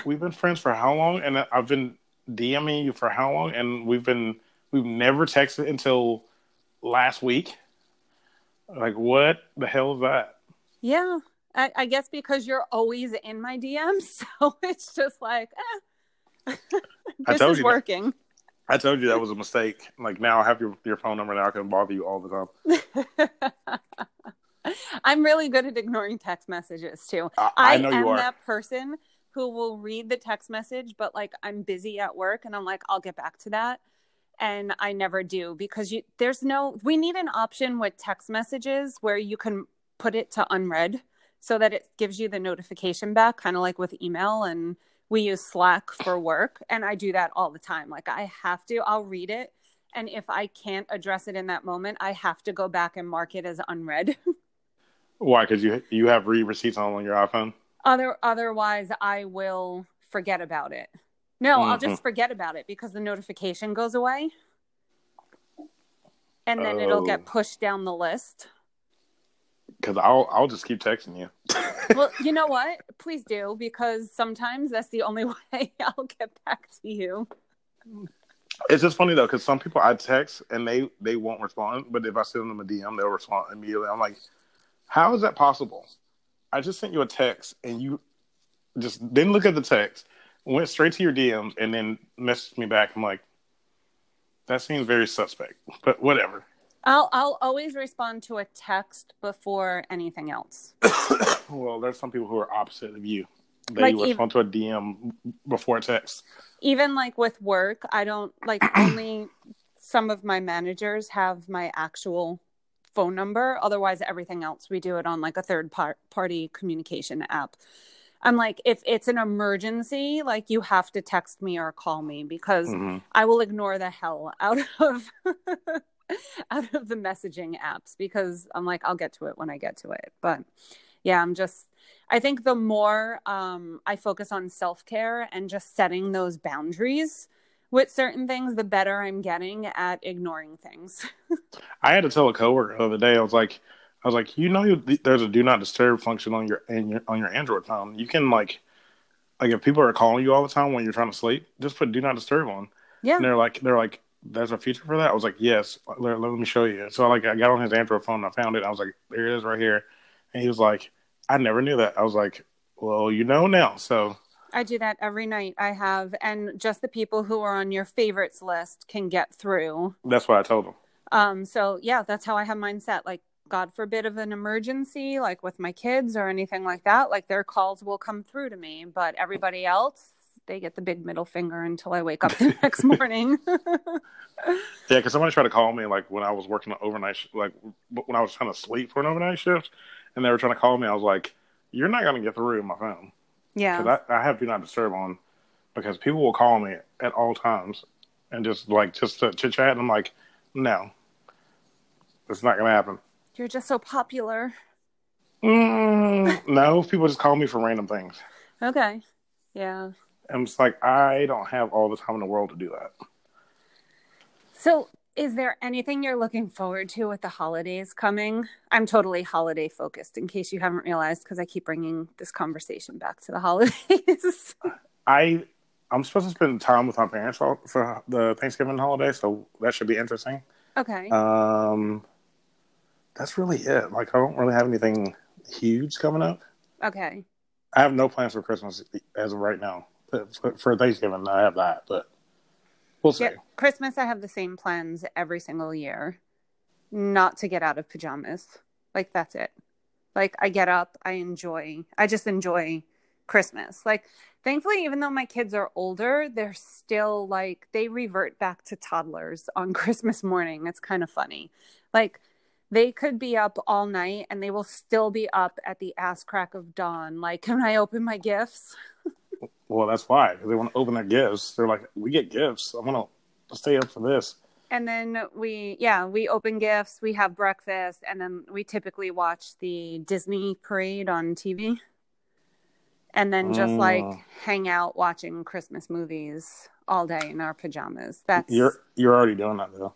we've been friends for how long, and I've been DMing you for how long, and we've been we've never texted until last week. Like, what the hell is that? Yeah. I, I guess because you're always in my DMs. *laughs* So it's just like, eh. This is working. I told you that was a mistake. Like now I have your your phone number now. I can bother you all the time. *laughs* I'm really good at ignoring text messages too. I, I, I know am you are. that person who will read the text message, but like I'm busy at work and I'm like, I'll get back to that. And I never do because you there's no we need an option with text messages where you can put it to unread so that it gives you the notification back, kind of like with email and we use Slack for work. And I do that all the time. Like I have to, I'll read it. And if I can't address it in that moment, I have to go back and mark it as unread. *laughs* Why? Because you you have read receipts on your iPhone. Other otherwise I will forget about it. No, I'll Mhm. just forget about it because the notification goes away. And then it'll Oh. get pushed down the list. Because I'll I'll just keep texting you. *laughs* Well, you know what? Please do because sometimes that's the only *laughs* way I'll get back to you. It's just funny though, because some people I text and they they won't respond, but if I send them a DM, they'll respond immediately. I'm like, how is that possible? I just sent you a text and you just didn't look at the text, went straight to your DMs, and then messaged me back. I'm like, that seems very suspect, but whatever. I'll I'll always respond to a text before anything else. *coughs* well, there's some people who are opposite of you. They Like respond to a DM before a text. Even like with work, I don't like *coughs* only some of my managers have my actual phone number. Otherwise, everything else we do it on like a third par- party communication app. I'm like, if it's an emergency, like you have to text me or call me because Mhm. I will ignore the hell out of *laughs* *laughs* out of the messaging apps because I'm like I'll get to it when I get to it. But yeah, I'm just I think the more um I focus on self-care and just setting those boundaries with certain things, the better I'm getting at ignoring things. *laughs* I had to tell a coworker the other day. I was like, I was like, you know, there's a do not disturb function on your, your on your Android phone. You can like, like if people are calling you all the time when you're trying to sleep, just put do not disturb on. Yeah. And they're like, they're like, there's a feature for that. I was like, yes. Let, let me show you. So like, I got on his Android phone. And I found it. I was like, there it is right here. And he was like, I never knew that. I was like, well, you know now. So I do that every night. I have and just the people who are on your favorites list can get through. that's what I told him. Um, so yeah, that's how I have mine set. Like, God forbid of an emergency, like with my kids or anything like that, like their calls will come through to me. But everybody else, they get the big middle finger until I wake up the *laughs* next morning. *laughs* Yeah, because somebody tried to call me like when I was working an overnight, sh- like when I was trying to sleep for an overnight shift, and they were trying to call me. I was like, "You're not gonna get through my phone yeah. because I, I have do not disturb on because people will call me at all times and just like just to chit chat. And I'm like, no, it's not gonna happen. You're just so popular. Mm, no, people just call me for random things. Okay. Yeah. And it's like I don't have all the time in the world to do that. So, is there anything you're looking forward to with the holidays coming? I'm totally holiday focused, in case you haven't realized, because I keep bringing this conversation back to the holidays. *laughs* I I'm supposed to spend time with my parents for, for the Thanksgiving holiday, so that should be interesting. okay. Um, that's really it. Like, I don't really have anything huge coming up. okay. I have no plans for Christmas as of right now. For, for Thanksgiving, I have that, but we'll see. Yeah, Christmas, I have the same plans every single year. Not to get out of pajamas. Like, that's it. Like, I get up, I enjoy, I just enjoy Christmas. Like, thankfully, even though my kids are older, they're still like, they revert back to toddlers on *laughs* Christmas morning. It's kind of funny. Like, they could be up all night and they will still be up at the ass crack of dawn. Like, can I open my gifts? *laughs* Well, that's why they want to open their gifts. They're like, we get gifts. I'm gonna stay up for this. And then we, yeah, we open gifts, we have breakfast, and then we typically watch the Disney parade on TV. And then just like Mm. hang out watching Christmas movies all day in our pajamas. That's You're you're already doing that though.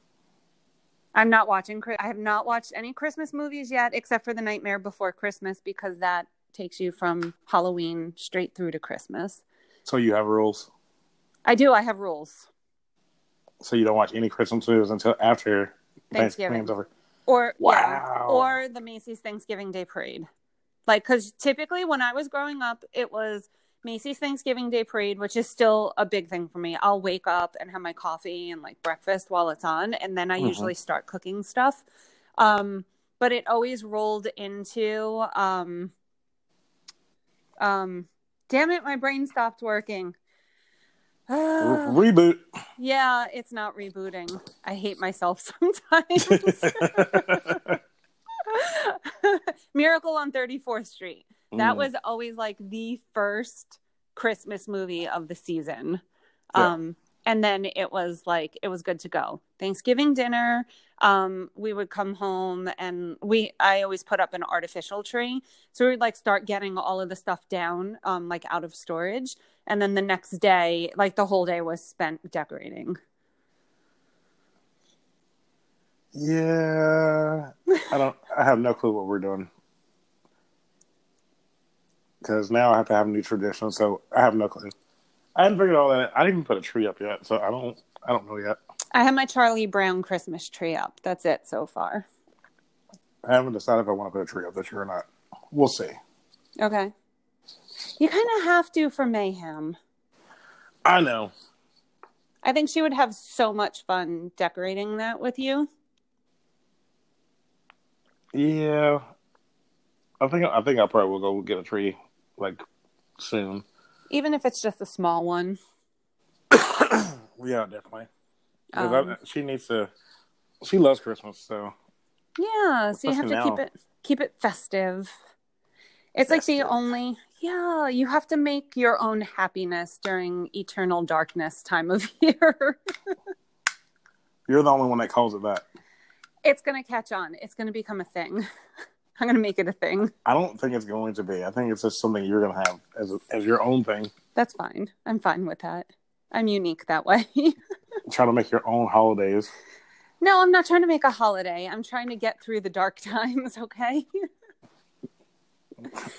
I'm not watching. I have not watched any Christmas movies yet, except for The Nightmare Before Christmas, because that takes you from Halloween straight through to Christmas. So you have rules. I do. I have rules. So you don't watch any Christmas movies until after Thanksgiving. Thanksgiving's over. Or yeah, Wow. or the Macy's Thanksgiving Day Parade. Like, because typically when I was growing up, it was Macy's Thanksgiving Day Parade, which is still a big thing for me. I'll wake up and have my coffee and like breakfast while it's on, and then I Mhm. usually start cooking stuff. Um, but it always rolled into um, um, damn it, my brain stopped working. Re- *sighs* Reboot. yeah, it's not rebooting. I hate myself *laughs* sometimes. *laughs* Miracle on 34th Street. That Mm. was always like the first Christmas movie of the season. Yeah. Um and then it was like it was good to go. Thanksgiving dinner, um we would come home and we I always put up an artificial tree. So we'd like start getting all of the stuff down um like out of storage and then the next day like the whole day was spent decorating. Yeah, I don't. I have no clue what we're doing because now I have to have a new tradition. So I have no clue. I haven't figured all that. I didn't even put a tree up yet, so I don't. I don't know yet. I have my Charlie Brown Christmas tree up. That's it so far. I haven't decided if I want to put a tree up this year or not. We'll see. Okay. You kind of have to for mayhem. I know. I think she would have so much fun decorating that with you. Yeah, I think. I think I probably will go get a tree like soon. Even if it's just a small one. *coughs* Yeah, definitely. 'Cause I- Um, she needs to. She loves Christmas, so yeah, so you have to Especially keep it keep it festive. It's like the only yeah, you have to make your own happiness during eternal darkness time of *laughs* year. you're the only one that calls it that. it's going to catch on. It's going to become a thing. *laughs* I'm going to make it a thing. I don't think it's going to be. I think it's just something you're going to have as a, as your own thing. That's fine. I'm fine with that. I'm unique that way. *laughs* trying to make your own holidays. no, I'm not trying to make a holiday. I'm trying to get through the dark *laughs* times, okay?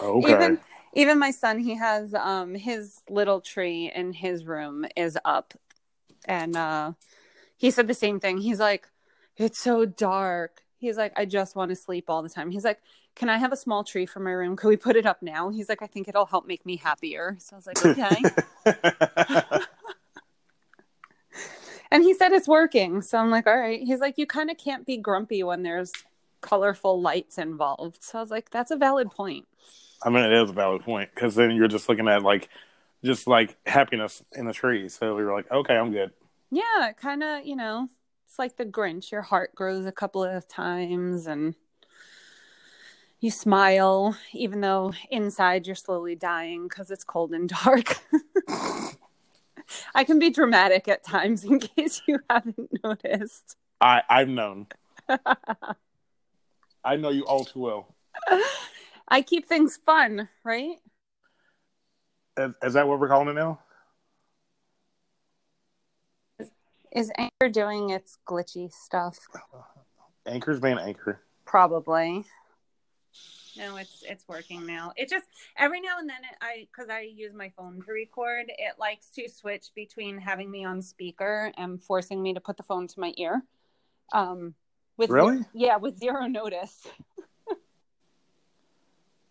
Okay. Even even my son, he has um his little tree in his room is up. And uh he said the same thing. He's like, "It's so dark." He's like, "I just want to sleep all the time." He's like, "Can I have a small tree for my room? Can we put it up now?" He's like, "I think it'll help make me happier." So I was like, "Okay." *laughs* And he said it's working. So I'm like, all right. He's like, you kind of can't be grumpy when there's colorful lights involved. So I was like, that's a valid point. I mean, it is a valid point because then you're just looking at like, just like happiness in the tree. So we were like, okay, I'm good. Yeah, kind of, you know, it's like the Grinch. Your heart grows a couple of times and you smile, even though inside you're slowly dying because it's cold and dark. *laughs* I can be dramatic at times in *laughs* case you haven't noticed. I I've known. I know you all too well. *laughs* I keep things fun, right? Is, is that what we're calling it now? Is Anchor doing its glitchy stuff? Anchor's being anchor. Probably. No, it's it's working now. It just every now and then it, I because I use my phone to record, it likes to switch between having me on speaker and forcing me to put the phone to my ear. Um, with Really? yeah, with zero notice.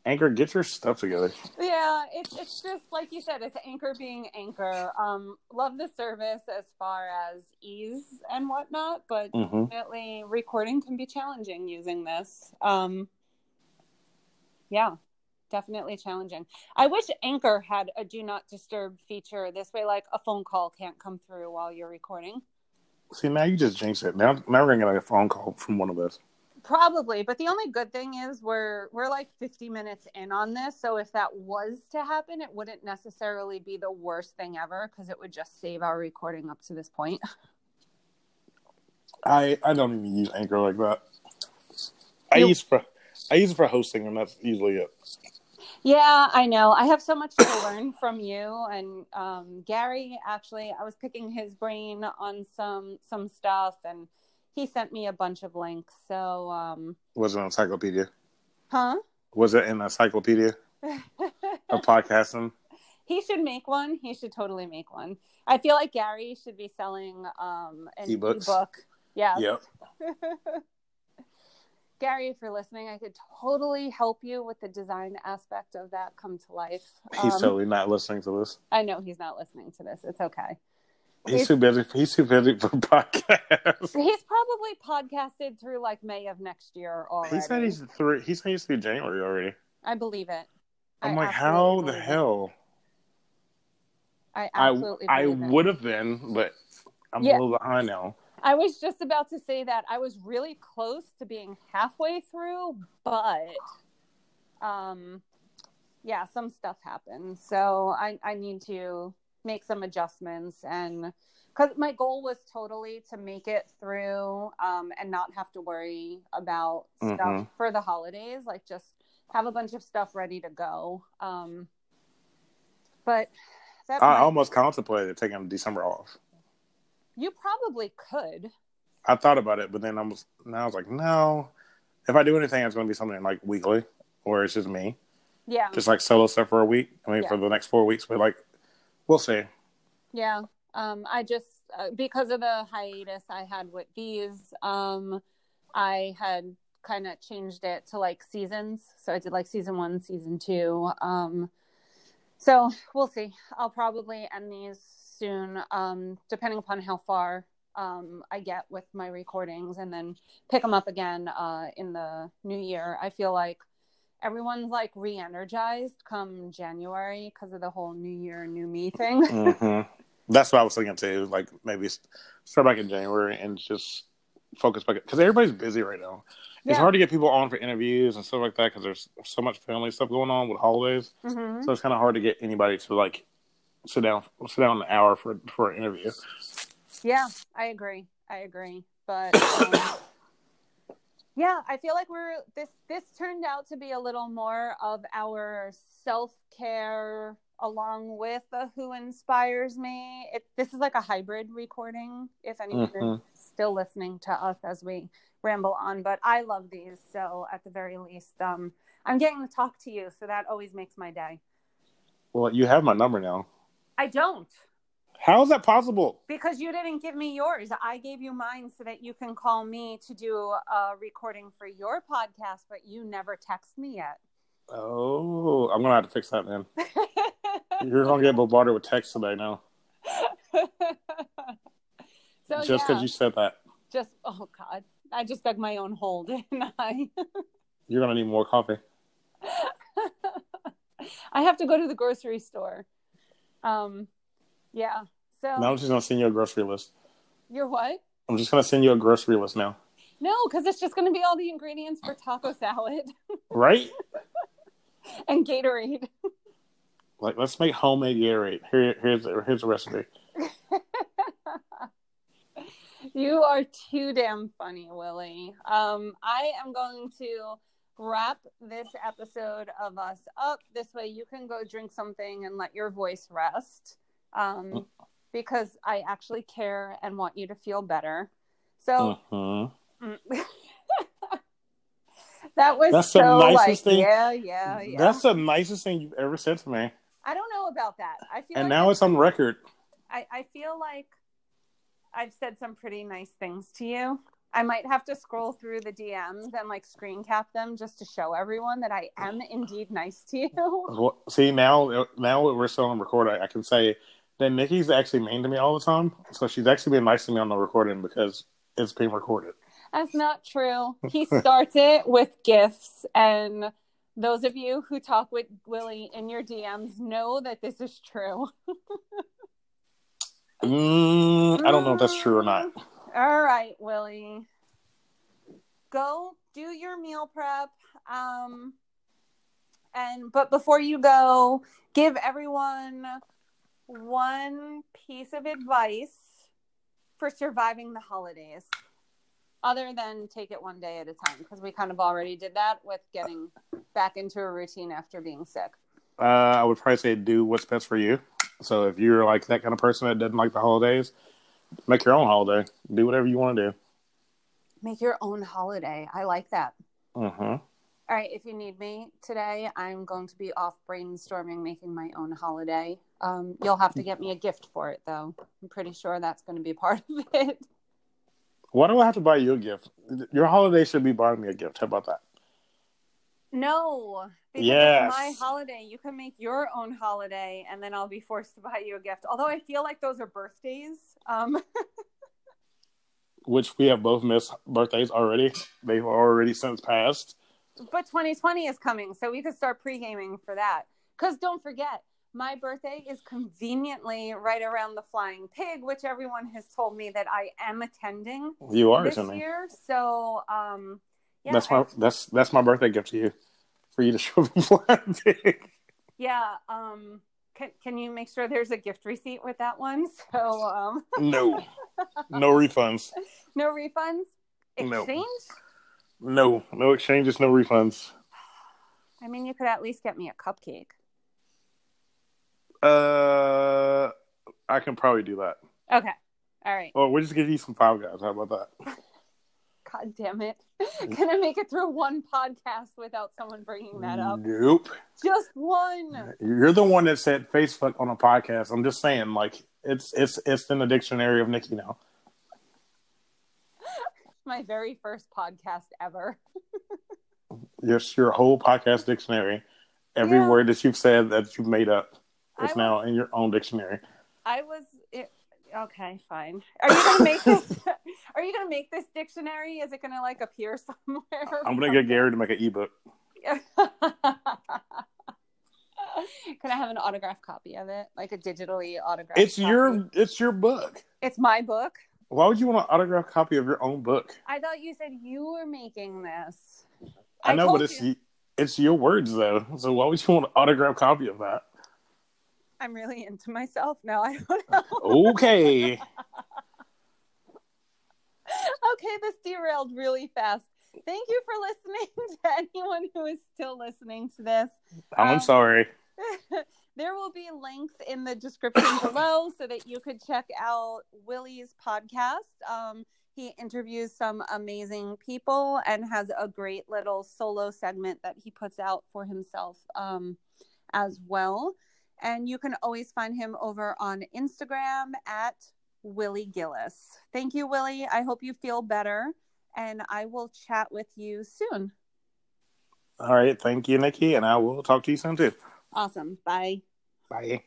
Anchor, get your stuff together. Yeah, it's it's just like you said, it's Anchor being Anchor. Um, love the service as far as ease and whatnot, but hmm definitely recording can be challenging using this. Um, yeah. definitely challenging. I wish Anchor had a do not disturb feature. This way, like a phone call can't come through while you're recording. See, now you just jinxed it. Now, now we're gonna get a phone call from one of us. Probably, but the only good thing is we're we're like 50 minutes in on this, so if that was to happen, it wouldn't necessarily be the worst thing ever because it would just save our recording up to this point. *laughs* I I don't even use Anchor like that. I You- use for I use it for hosting, and that's usually it. Yeah, I know. I have so much to learn from you and um, Gary. Actually, I was picking his brain on some some stuff, and he sent me a bunch of links. So, um, Was it an encyclopedia? huh? Was it an encyclopedia *laughs* of podcasting? he should make one. He should totally make one. I feel like Gary should be selling um, an Ebooks? ebook. Yeah. Yep. *laughs* Gary, if you're listening, I could totally help you with the design aspect of that come to life. He's Um, totally not listening to this. I know he's not listening to this. It's okay. He's too busy. He's too busy for *laughs* podcasts. He's probably podcasted through like May of next year already. He said he's through. He said he's through January already. I believe it. I'm I like, how the hell? I I absolutely I it. would have been, but I'm Yeah. a little behind now. I was just about to say that I was really close to being halfway through, but um yeah, some stuff happened. So I I need to make some adjustments and cuz my goal was totally to make it through um and not have to worry about stuff Mhm. for the holidays, like just have a bunch of stuff ready to go. Um but that I might- almost contemplated taking December off. you probably could. I thought about it, but then I was now I was like, no. If I do anything, it's going to be something like weekly, or it's just me, Yeah. just like solo stuff for a week. I mean, Yeah. for the next four weeks, but like, we'll see. Yeah. Um, I just uh, because of the hiatus I had with these, um, I had kind of changed it to like seasons. So I did like season one, season two. Um, so we'll see. I'll probably end these soon, um, depending upon how far um, I get with my recordings, and then pick them up again uh, in the new year. I feel like everyone's like re-energized come January because of the whole New Year, New Me thing. *laughs* hmm That's what I was thinking too. Like maybe start back in January and just focus back because everybody's busy right now. It's hard to get people on for interviews and stuff like that because there's so much family stuff going on with holidays. Mhm. So it's kind of hard to get anybody to like sit down sit down an hour for for an interview. Yeah, I agree. I agree. But um, yeah, I feel like we're this this turned out to be a little more of our self care along with the Who Inspires Me. It this is like a hybrid recording. If anyone is Mhm. still listening to us as we ramble on, but I love these. So at the very least, um, I'm getting to talk to you, so that always makes my day. Well, you have my number now. I don't. How is that possible? Because you didn't give me yours. I gave you mine so that you can call me to do a recording for your podcast, but you never text me yet. Oh, I'm gonna have to fix that man. *laughs* You're gonna get bombarded with texts today now, *laughs* so just yeah, because you said that. just oh god, I just dug my own hole, *laughs* didn't I? You're gonna need more coffee. I have to go to the grocery store. Um, yeah. So Now I'm just gonna send you a grocery list. you're what? I'm just gonna send you a grocery list now. No, because it's just going to be all the ingredients for taco salad *laughs* Right? and Gatorade. Like, let's make homemade Gatorade. Here, here's here's a recipe. *laughs* You are too damn funny, Willie. Um, I am going to wrap this episode of us up. This way, you can go drink something and let your voice rest. Um, because I actually care and want you to feel better. So mm. *laughs* that was That's the nicest like, thing- yeah, yeah, yeah. That's the nicest thing you've ever said to me, I don't know about that. I feel and like now it's on record. I, I feel like I've said some pretty nice things to you. I might have to scroll through the DMs and like screen cap them just to show everyone that I am indeed nice to you. Well, See now, now we're still on record, I, I can say that Nikki's actually mean to me all the time. So she's actually been nice to me on the recording because it's being recorded. That's not true. He starts it with gifts and Those of you who talk with Willie in your DMs know that this is true. *laughs* Mm, I don't know if that's true or not. All right, Willie. Go do your meal prep. Um, and but before you go, give everyone one piece of advice for surviving the holidays other than take it one day at a time because we kind of already did that with getting back into a routine after being sick. Uh, i would probably say do what's best for you. So if you're like that kind of person that doesn't like the holidays make your own holiday. Do whatever you want to do. Make your own holiday. I like that. Mm-hmm. All right, if you need me today, I'm going to be off brainstorming making my own holiday. Um, you'll have to get me a gift for it, though. I'm pretty sure that's going to be part of *laughs* it. Why do I have to buy you a gift? Your holiday should be buying me a gift. How about that? No, because yes. it's my holiday. You can make your own holiday, and then I'll be forced to buy you a gift. Although I feel like those are birthdays. Um, *laughs* Which we have both missed birthdays already. They've already since passed but 2020 is coming, so we could start pre gaming for that. Because don't forget, my birthday is conveniently right around the Flying Pig, which everyone has told me that I am attending. You are this attending year, so um, yeah, that's my I, that's that's my birthday gift to you, for you to show the *laughs* Flying Pig. Yeah. Um. Can, can you make sure there's a gift receipt with that one? *laughs* So um. no, *laughs* no refunds. No refunds. Exchange. No. No, no exchanges, no refunds. I mean, you could at least get me a cupcake. Uh, I can probably do that. Okay. All right. Well, we'll just give you some Five Guys. How about that? *laughs* God damn it. *laughs* Can I make it through one podcast without someone bringing that up? Nope. Just one. You're the one that said Facebook on a podcast. I'm just saying, like, it's it's it's in the dictionary of Nikki now my very first podcast ever. *laughs* yes, your whole podcast dictionary. Every yeah. word that you've said that you've made up is was, now in your own dictionary. I was it, okay, fine. Are you gonna make this? *laughs* are you gonna make this dictionary? Is it gonna like appear *laughs* somewhere? I'm gonna get Gary to make an ebook. Can I have an autograph copy of it, like a digitally autographed? It's copy? your, it's your book. It's my book. Why would you want an autograph copy of your own book? I thought you said you were making this. I, I know, but it's you. it's your words though. So why would you want an autograph copy of that? I'm really into myself now. I don't know. okay. *laughs* okay, this derailed really fast. Thank you for listening *laughs* to anyone who is still listening to this. I'm um, sorry. *laughs* There will be links in the description *coughs* below so that you could check out Willie's podcast. Um, he interviews some amazing people and has a great little solo segment that he puts out for himself um, as well. And you can always find him over on Instagram at Willie Gillis. Thank you, Willie. I hope you feel better, and I will chat with you soon. All right. Thank you, Nikki, and I will talk to you soon too. Awesome. Bye. Bye.